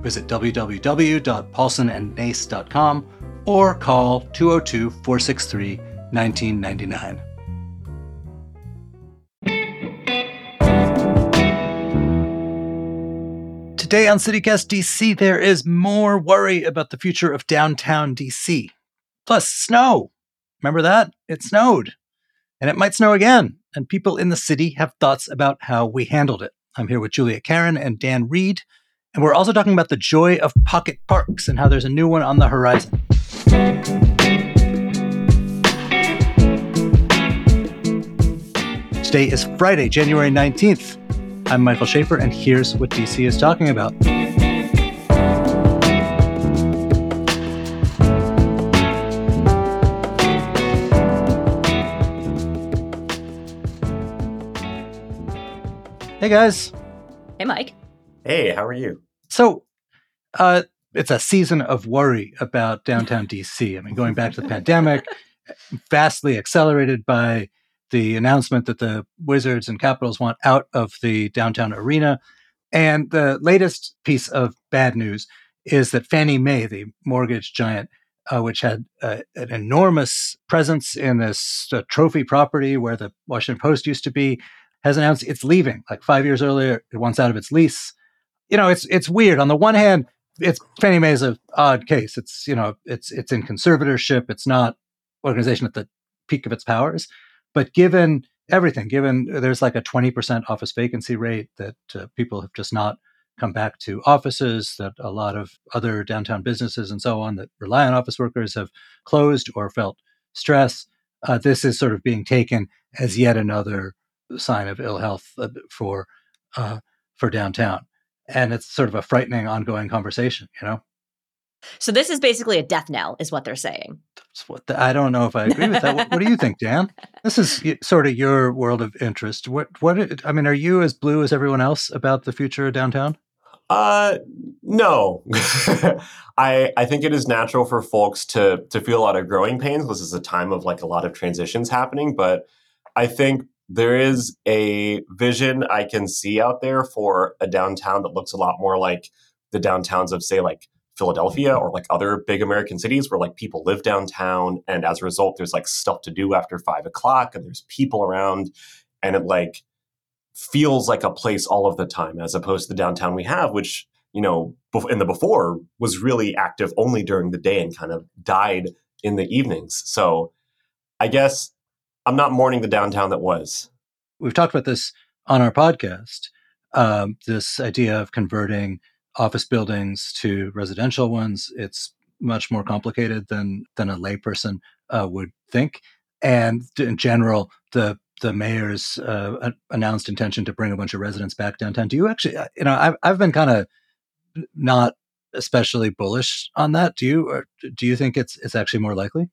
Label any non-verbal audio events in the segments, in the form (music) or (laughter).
Visit www.paulsonandnace.com or call 202 463 1999. Today on CityCast DC, there is more worry about the future of downtown DC. Plus, snow. Remember that? It snowed. And it might snow again. And people in the city have thoughts about how we handled it. I'm here with Julia Karen and Dan Reed. And we're also talking about the joy of pocket parks and how there's a new one on the horizon. Today is Friday, January 19th. I'm Michael Schaffer, and here's what DC is talking about. Hey guys. Hey, Mike. Hey, how are you? So, uh, it's a season of worry about downtown DC. I mean, going back to the pandemic, (laughs) vastly accelerated by the announcement that the Wizards and Capitals want out of the downtown arena. And the latest piece of bad news is that Fannie Mae, the mortgage giant, uh, which had uh, an enormous presence in this uh, trophy property where the Washington Post used to be, has announced it's leaving. Like five years earlier, it wants out of its lease. You know, it's it's weird. On the one hand, it's Fannie Mae is an odd case. It's you know, it's it's in conservatorship. It's not organization at the peak of its powers. But given everything, given there's like a 20% office vacancy rate, that uh, people have just not come back to offices, that a lot of other downtown businesses and so on that rely on office workers have closed or felt stress, uh, this is sort of being taken as yet another sign of ill health uh, for uh, for downtown, and it's sort of a frightening ongoing conversation, you know. So this is basically a death knell, is what they're saying. That's what the, I don't know if I agree with that. what, what, do you think, Dan? This is sort of your world of interest. What what I mean, are you as blue as everyone else about the future of downtown? Uh, no. (laughs) I I think it is natural for folks to to feel a lot of growing pains. This is a time of like a lot of transitions happening, but I think there is a vision I can see out there for a downtown that looks a lot more like the downtowns of say like Philadelphia or like other big American cities where like people live downtown and as a result there's like stuff to do after five o'clock and there's people around and it like feels like a place all of the time as opposed to the downtown we have which you know in the before was really active only during the day and kind of died in the evenings. So i guess i'm not mourning the downtown that was we've talked about this on our podcast um, this idea of converting office buildings to residential ones. It's much more complicated than than a layperson uh, would think. And in general, the the mayor's uh, announced intention to bring a bunch of residents back downtown. Do you actually, uh, you know, I've I've been kind of not especially bullish on that. Do you, or do you think it's it's actually more likely?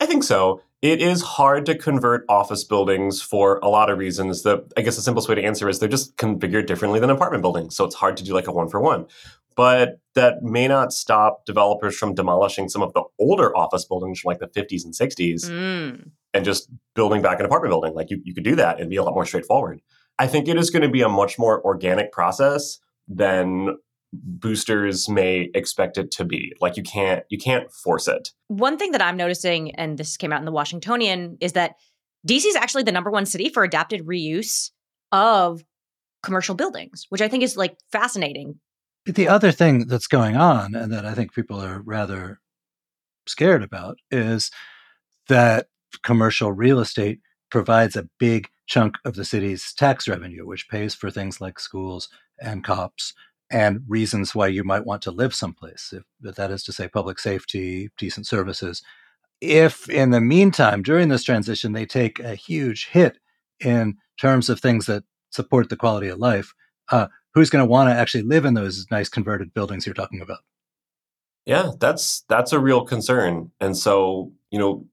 I think so. It is hard to convert office buildings for a lot of reasons. The I guess the simplest way to answer is they're just configured differently than apartment buildings. So it's hard to do like a one for one. But that may not stop developers from demolishing some of the older office buildings from like the 50s and 60s mm. and just building back an apartment building. Like you, you could do that and be a lot more straightforward. I think it is going to be a much more organic process than boosters may expect it to be. Like you can't you can't force it. One thing that i'm noticing and this came out in the washingtonian is that dc is actually the number one city for adapted reuse of commercial buildings which i think is like fascinating. The other thing that's going on and that i think people are rather scared about is that commercial real estate provides a big chunk of the city's tax revenue which pays for things like schools and cops and reasons why you might want to live someplace, if that is to say public safety, decent services. If in the meantime, during this transition, they take a huge hit in terms of things that support the quality of life, uh, who's going to want to actually live in those nice converted buildings you're talking about? Yeah, that's that's a real concern. And so, you know,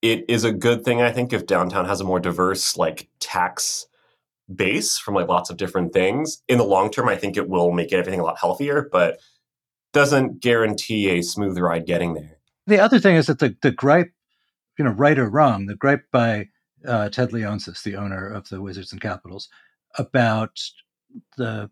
it is a good thing I think if downtown has a more diverse like tax base from like lots of different things. In the long term, I think it will make everything a lot healthier, but doesn't guarantee a smooth ride getting there. The other thing is that the the gripe, you know, right or wrong, the gripe by uh, Ted Leonsis, the owner of the Wizards and Capitals, about the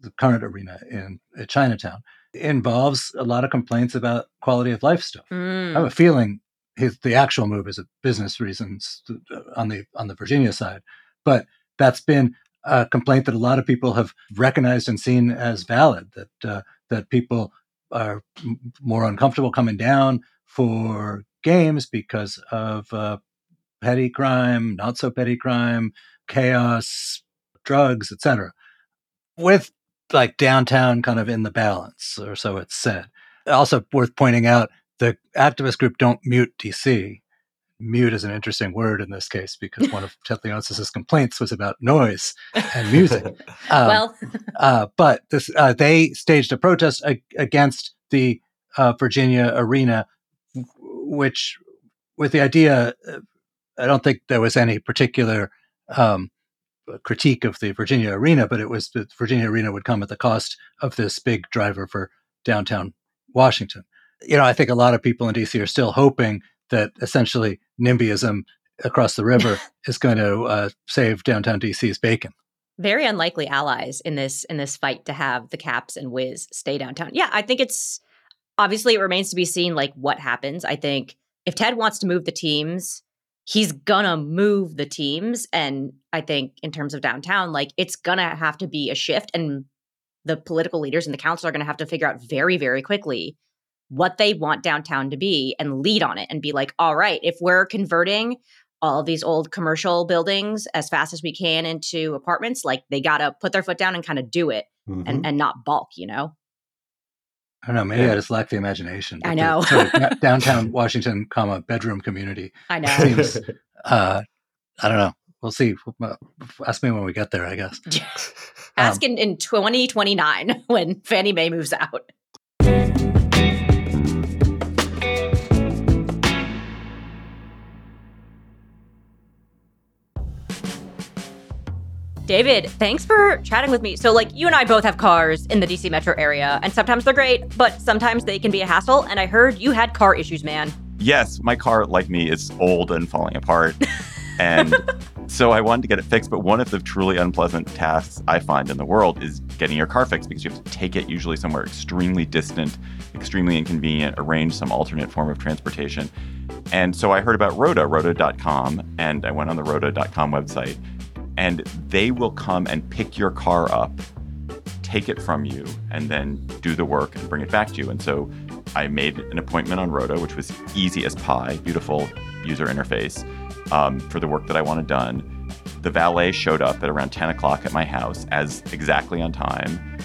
the current arena in Chinatown involves a lot of complaints about quality of life stuff. Mm. I have a feeling his, the actual move is a business reasons uh, on the on the Virginia side, but that's been a complaint that a lot of people have recognized and seen as valid. That uh, that people are m- more uncomfortable coming down for games because of uh, petty crime, not so petty crime, chaos, drugs, etc. With like downtown kind of in the balance, or so it's said. Also worth pointing out, the activist group Don't Mute DC. Mute is an interesting word in this case because one of Ted Leonsis's complaints was about noise and music. (laughs) Um, well, (laughs) uh, but this, uh, they staged a protest ag- against the uh, Virginia arena, which, with the idea, uh, I don't think there was any particular um, critique of the Virginia arena, but it was that Virginia arena would come at the cost of this big driver for downtown Washington. You know, I think a lot of people in DC are still hoping that essentially NIMBYism across the river (laughs) is going to uh, save downtown DC's bacon. very unlikely allies in this in this fight to have the Caps and Wiz stay downtown. Yeah, I think it's obviously it remains to be seen like what happens. I think if Ted wants to move the teams, he's gonna move the teams and I think in terms of downtown like it's gonna have to be a shift and the political leaders and the council are going to have to figure out very very quickly what they want downtown to be and lead on it and be like all right if we're converting all of these old commercial buildings as fast as we can into apartments like they got to put their foot down and kind of do it Mhm. and, and not balk, you know I don't know. Maybe Yeah. I just lack the imagination. I but the know. sort of (laughs) downtown Washington, comma bedroom community. (laughs) i know Seems- (laughs) Uh, I don't know. We'll see. Uh, Ask me when we get there. I guess. ask in, in 2029 when fannie mae moves out David, thanks for chatting with me. So, like, you and I both have cars in the DC metro area, and sometimes they're great, but sometimes they can be a hassle. And I heard you had car issues, man. Yes, my car, like me, is old and falling apart. And (laughs) so I wanted to get it fixed. But one of the truly unpleasant tasks I find in the world is getting your car fixed because you have to take it usually somewhere extremely distant, extremely inconvenient, arrange some alternate form of transportation. And so I heard about Roda, Roda.com, and I went on the Roda.com website, and they will come and pick your car up, take it from you, and then do the work and bring it back to you. And so I made an appointment on Roda, which was easy as pie, beautiful user interface um, for the work that I wanted done. The valet showed up at around 10 o'clock at my house as exactly on time.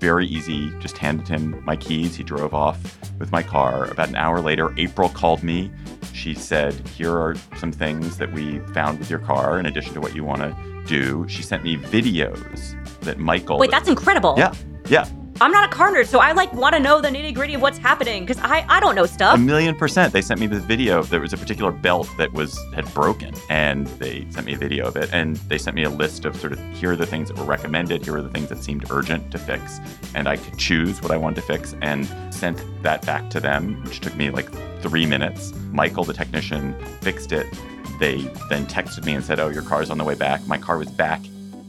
Very easy, just handed him my keys. He drove off with my car. About an hour later, April called me. She said, Here are some things that we found with your car in addition to what you want to do. She sent me videos that Michael. Wait, that's incredible. Yeah, yeah. I'm not a car nerd, so I like want to know the nitty gritty of what's happening because I, I don't know stuff. A million percent. They sent me this video. There was a particular belt that was had broken, and they sent me a video of it. And they sent me a list of sort of here are the things that were recommended. Here are the things that seemed urgent to fix, and I could choose what I wanted to fix and sent that back to them, which took me like three minutes. Michael, the technician, fixed it. They then texted me and said, "Oh, your car's on the way back." My car was back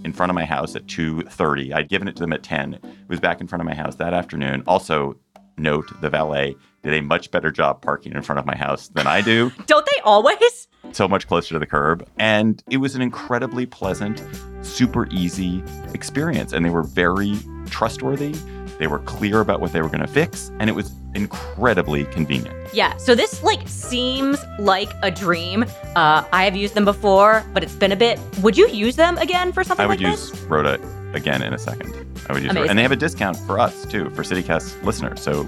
in front of my house at 2:30. I'd given it to them at 10. It was back in front of my house that afternoon. Also, note the valet did a much better job parking in front of my house than I do, (laughs) Don't they always? so much closer to the curb. And it was an incredibly pleasant, super easy experience. And they were very trustworthy. They were clear about what they were going to fix, and it was incredibly convenient. Yeah. So this like seems like a dream. Uh, I have used them before, but it's been a bit. Would you use them again for something I would like use this? Roda again in a second. I would use Roda. Amazing. And they have a discount for us too, for CityCast listeners. So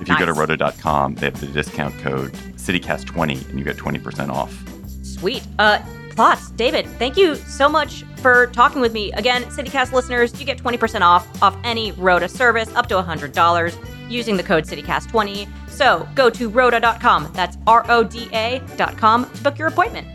if you go to Nice. roda.com, they have the discount code CityCast20 and you get 20% off. Sweet. Uh, plots. David, thank you so much for talking with me. Again, CityCast listeners, you get 20% off off any Roda service up to $100. using the code CityCast20. So go to roda.com, that's R O D A.com, to book your appointment.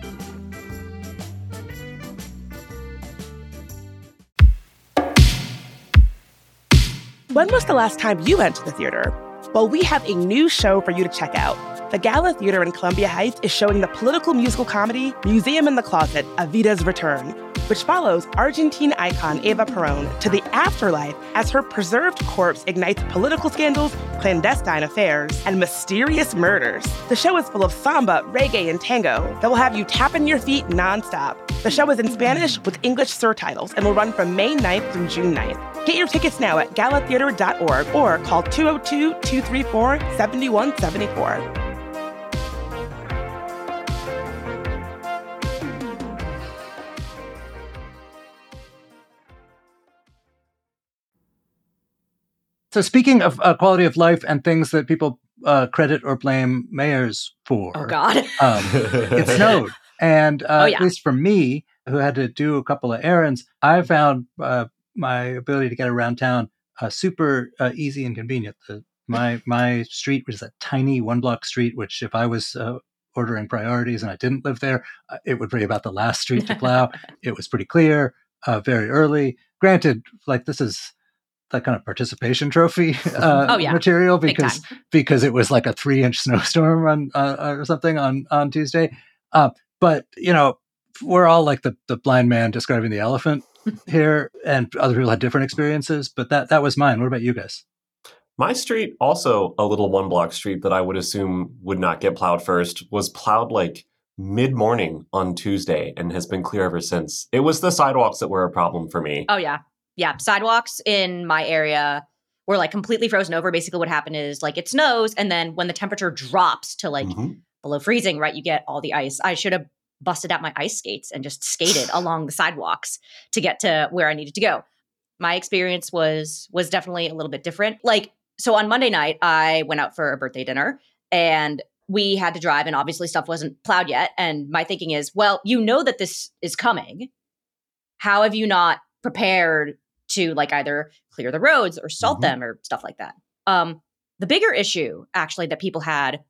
When was the last time you went to the theater? Well, we have a new show for you to check out. The Gala Theater in Columbia Heights is showing the political musical comedy Museum in the Closet, Evita's Return, which follows Argentine icon Eva Peron to the afterlife as her preserved corpse ignites political scandals, clandestine affairs, and mysterious murders. The show is full of samba, reggae, and tango that will have you tapping your feet nonstop. The show is in Spanish with English surtitles and will run from May 9th through June 9th. Get your tickets now at galatheater.org or call 202 234 7174. So, speaking of uh, quality of life and things that people uh, credit or blame mayors for, Oh, God. um, it snowed. And (laughs) uh, Oh, yeah. at least for me, who had to do a couple of errands, I found uh, my ability to get around town uh, super uh, easy and convenient. The, my my street was a tiny one block street, which if I was uh, ordering priorities and I didn't live there, it would be about the last street to plow. (laughs) it was pretty clear, uh, very early. Granted, like this is that kind of participation trophy (laughs) (laughs) uh, Oh, yeah. material because because it was like a three inch (laughs) snowstorm on uh, or something on on Tuesday. Uh, but you know, we're all like the the blind man describing the elephant here, and other people had different experiences. But that that was mine. What about you guys? My street, also a little one block street that I would assume would not get plowed first, was plowed like mid morning on Tuesday and has been clear ever since. It was the sidewalks that were a problem for me. Oh yeah. Yeah. Sidewalks in my area were like completely frozen over. Basically what happened is like it snows and then when the temperature drops to like Mhm. below freezing, right, you get all the ice. I should have busted out my ice skates and just skated (sighs) along the sidewalks to get to where I needed to go. My experience was was definitely a little bit different. Like so on Monday night, I went out for a birthday dinner and we had to drive and obviously stuff wasn't plowed yet and my thinking is, well, you know that this is coming. How have you not prepared to like either clear the roads or salt Mhm. them or stuff like that? Um the bigger issue actually that people had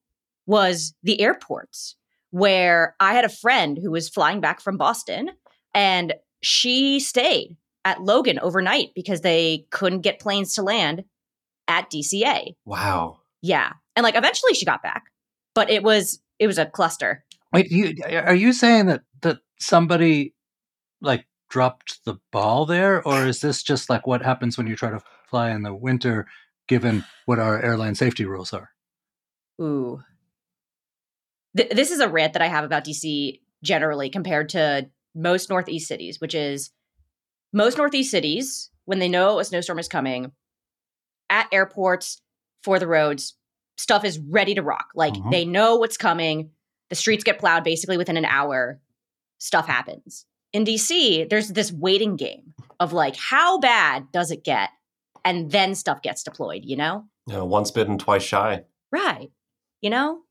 was the airports where I had a friend who was flying back from Boston and she stayed at Logan overnight because they couldn't get planes to land at DCA. Wow. Yeah. And like eventually she got back, but it was it was a cluster. Wait, you are you saying that that somebody like dropped the ball there, or is this just like what happens when you try to fly in the winter, given what our airline safety rules are? Ooh. Th- this is a rant that I have about DC generally compared to most Northeast cities, which is most Northeast cities, when they know a snowstorm is coming, at airports, for the roads, stuff is ready to rock. Like Mhm. they know what's coming. The streets get plowed basically within an hour. Stuff happens. In DC, there's this waiting game of like, how bad does it get? And then stuff gets deployed, you know? You know, once bitten, twice shy. Right. You know?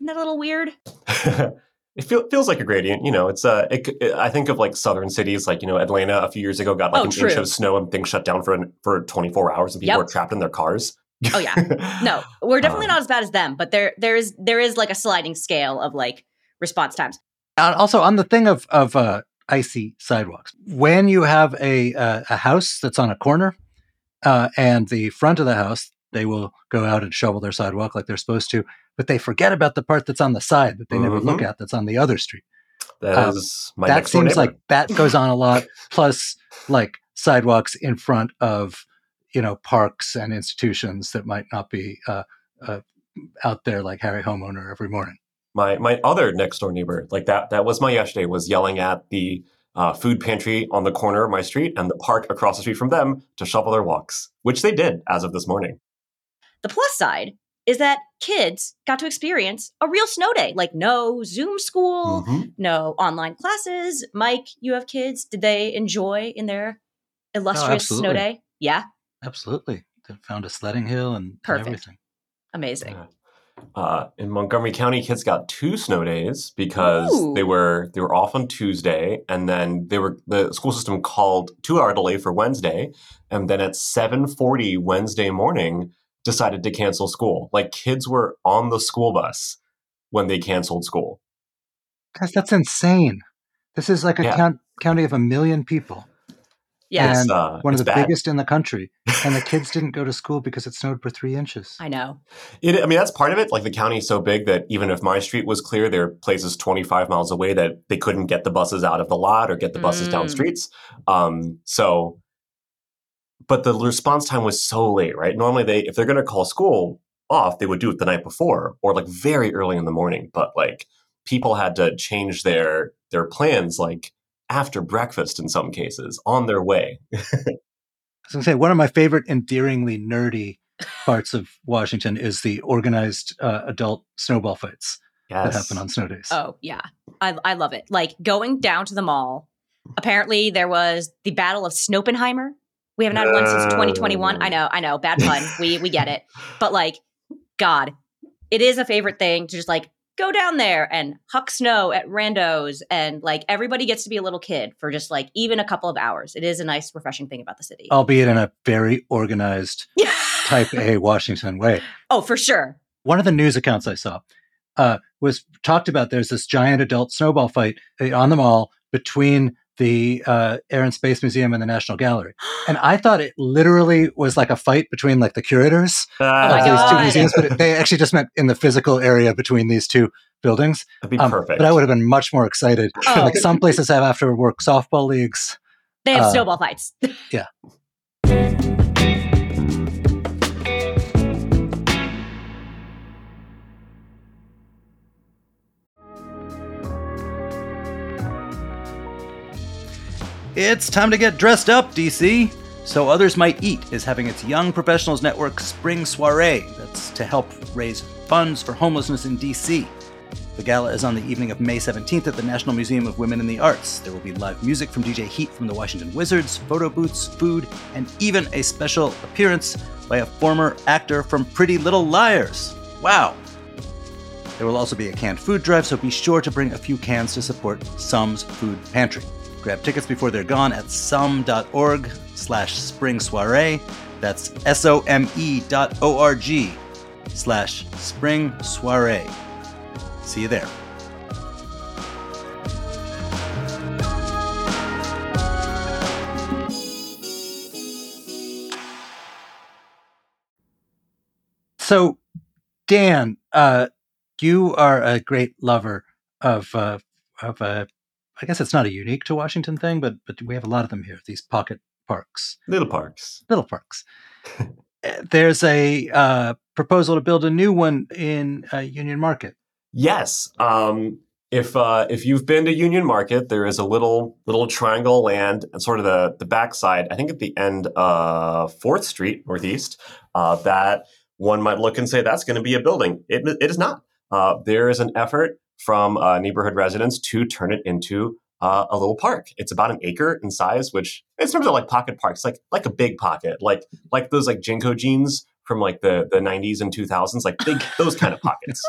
Isn't that a little weird? (laughs) it feel, feels like a gradient. You know, it's uh, it, c- I think of like southern cities, like you know, Atlanta a few years ago got like Oh, an inch of snow and things shut down for an, for 24 hours, and people Yep. were trapped in their cars. Oh yeah. No, (laughs) we're definitely Um, not as bad as them, but there there is there is like a sliding scale of like response times. Uh, also, on the thing of of uh, icy sidewalks, when you have a uh, a house that's on a corner, uh, and the front of the house, they will go out and shovel their sidewalk like they're supposed to, but they forget about the part that's on the side that they never look Mhm. at that's on the other street. That Uh, is my that seems like that goes on a lot. (laughs) Plus, like sidewalks in front of you know parks and institutions that might not be uh, uh, out there like Harry homeowner every morning. My my other next door neighbor like that that was my yesterday was yelling at the uh, food pantry on the corner of my street and the park across the street from them to shovel their walks which they did as of this morning The plus side is that kids got to experience a real snow day, like no Zoom school, Mhm. no online classes. Mike, you have kids. Did they enjoy in their illustrious snow day? Yeah, Absolutely, they found a sledding hill and, and everything. amazing. Yeah. Uh, in Montgomery County, kids got two snow days because Ooh. they were they were off on Tuesday, and then they were the school system called two hour delay for Wednesday, and then at seven forty Wednesday morning, decided to cancel school. Like kids were on the school bus when they canceled school. Guys, that's insane. This is like a Yeah. count, county of a million people, Yeah, And uh, one of the bad. biggest in the country. And the kids didn't go to (laughs) school because it snowed for three inches. I know. It, I mean, that's part of it. Like the county is so big that even if my street was clear, there are places 25 miles away that they couldn't get the buses out of the lot or get the buses down Mm. streets. Um, so, but the response time was so late, right? Normally, they if they're going to call school off, they would do it the night before or like very early in the morning. But like people had to change their their plans like after breakfast in some cases on their way. (laughs) I was going to say, one of my favorite endearingly nerdy parts of Washington is the organized uh, adult snowball fights that happen on snow days. Oh yeah, I I love it. Like going down to the mall. Apparently, there was the Battle of Snopenheimer. We haven't had one since 2021. I know, I know, bad pun. we we get it, but like, God, it is a favorite thing to just like go down there and huck snow at randos, and like everybody gets to be a little kid for just like even a couple of hours. It is a nice, refreshing thing about the city. Albeit in a very organized (laughs) type A Washington way. oh, for sure. one of the news accounts I saw uh, was talked about. There's this giant adult snowball fight uh, on the mall between the uh, Air and Space Museum and the National Gallery, (gasps) and I thought it literally was like a fight between like the curators Oh of these two museums, but it- they actually just meant in the physical area between these two buildings. That'd be Um, perfect. But I would have been much more excited. Oh. Like some places have after work softball leagues. They have Uh, snowball fights. (laughs) It's time to get dressed up, DC. So Others Might Eat is having its Young Professionals Network Spring Soiree. That's to help raise funds for homelessness in DC. The gala is on the evening of May 17th at the National Museum of Women in the Arts. There will be live music from DJ Heat from the Washington Wizards, photo booths, food, and even a special appearance by a former actor from Pretty Little Liars. Wow! There will also be a canned food drive, so be sure to bring a few cans to support SOME's Food Pantry. Grab tickets before they're gone at some.org slash spring soiree. That's S-O-M-E dot O-R-G slash spring soiree. See you there. So, Dan, uh, you are a great lover of uh, of uh, I guess it's not a unique to Washington thing, but but we have a lot of them here. These pocket parks, Little parks. little parks. Uh, (laughs) There's a uh, proposal to build a new one in uh, Union Market. Yes. Um, if uh, if you've been to Union Market, there is a little little triangle land and sort of the the backside. I think at the end of Fourth Street Northeast, uh, that one might look and say that's going to be a building. It it is not. Uh, there is an effort from uh, neighborhood residents to turn it into uh, a little park. It's about an acre in size, which in terms of like pocket parks, like like a big pocket, like like those like JNCO jeans from like the the 90s and 2000s, like big those kind of pockets.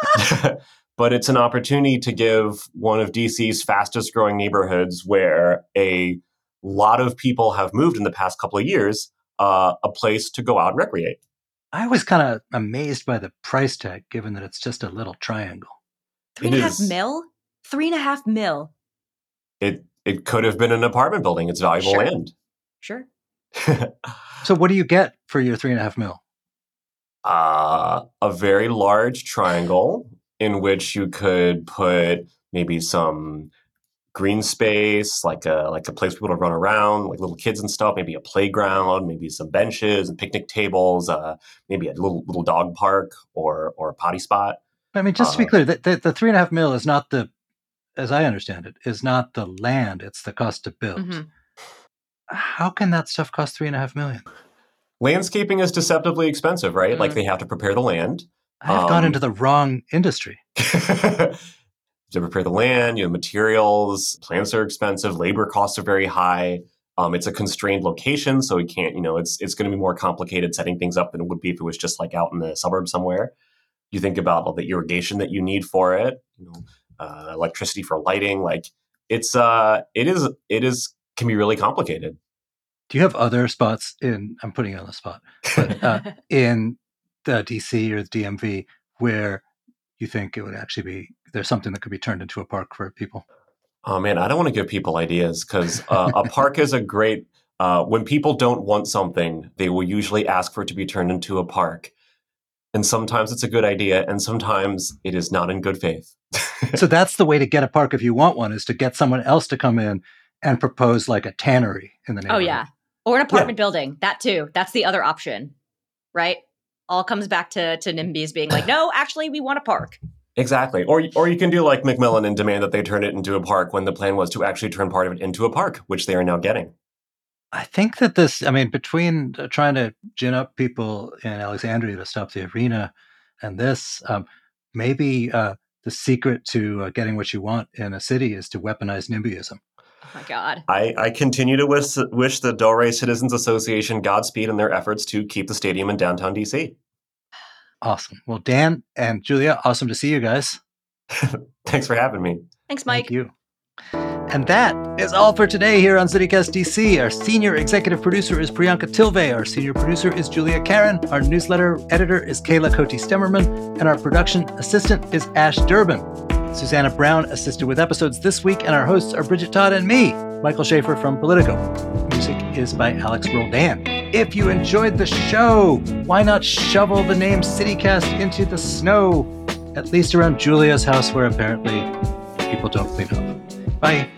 (laughs) but it's an opportunity to give one of DC's fastest growing neighborhoods where a lot of people have moved in the past couple of years uh, a place to go out and recreate. I was kind of amazed by the price tag, given that it's just a little triangle. Three and a half mil? Three and a half mil. It it could have been an apartment building. It's valuable Sure. land. Sure. (laughs) So, what do you get for your three and a half mil? uh, a very large triangle in which you could put maybe some green space, like a like a place for people to run around, like little kids and stuff. Maybe a playground, maybe some benches and picnic tables. Uh, maybe a little little dog park or or a potty spot. I mean, just to be Uh, clear, the, the, the three and a half mil is not the, as I understand it, is not the land; it's the cost to build. Mhm. How can that stuff cost three and a half million? Landscaping is deceptively expensive, right? Like Mhm. they have to prepare the land. I have gone Um, into the wrong industry. (laughs) to prepare the land, you know, materials, plants are expensive, labor costs are very high. Um, it's a constrained location, so it can't, you know, it's it's going to be more complicated setting things up than it would be if it was just like out in the suburb somewhere. You think about all the irrigation that you need for it, you know, uh, electricity for lighting. Like it's uh, it is it is can be really complicated. Do you have other spots in? I'm putting you on the spot, but uh, (laughs) in the DC or the DMV where you think it would actually be there's something that could be turned into a park for people? Oh man, I don't want to give people ideas because uh, a (laughs) park is a great. Uh, when people don't want something, they will usually ask for it to be turned into a park. And sometimes it's a good idea, and sometimes it is not in good faith. (laughs) so that's the way to get a park if you want one, is to get someone else to come in and propose like a tannery in the oh, neighborhood. Oh yeah, or an apartment yeah. building. That too. That's the other option, right? All comes back to to NIMBYs being like, no, actually, we want a park. Exactly. Or or you can do like McMillan and demand that they turn it into a park when the plan was to actually turn part of it into a park, which they are now getting. I think that this, I mean, between uh, trying to gin up people in Alexandria to stop the arena and this, um, maybe uh, the secret to uh, getting what you want in a city is to weaponize NIMBYism. Oh my God. I, I continue to wish, wish the Del Ray Citizens Association Godspeed in their efforts to keep the stadium in downtown DC. Awesome. Well, Dan and Julia, awesome to see you guys. (laughs) Thanks for having me. Thanks, Mike. Thank you. And that is all for today here on CityCast DC. Our senior executive producer is Priyanka Tilve. Our senior producer is Julia Karen. Our newsletter editor is Kayla Cote Stemmerman. And our production assistant is Ash Durbin. Susanna Brown assisted with episodes this week, and our hosts are Bridget Todd and me, Michael Schaffer from Politico. Music is by Alex Roldan. If you enjoyed the show, why not shovel the name CityCast into the snow? At least around Julia's house, where apparently people don't clean up. Bye.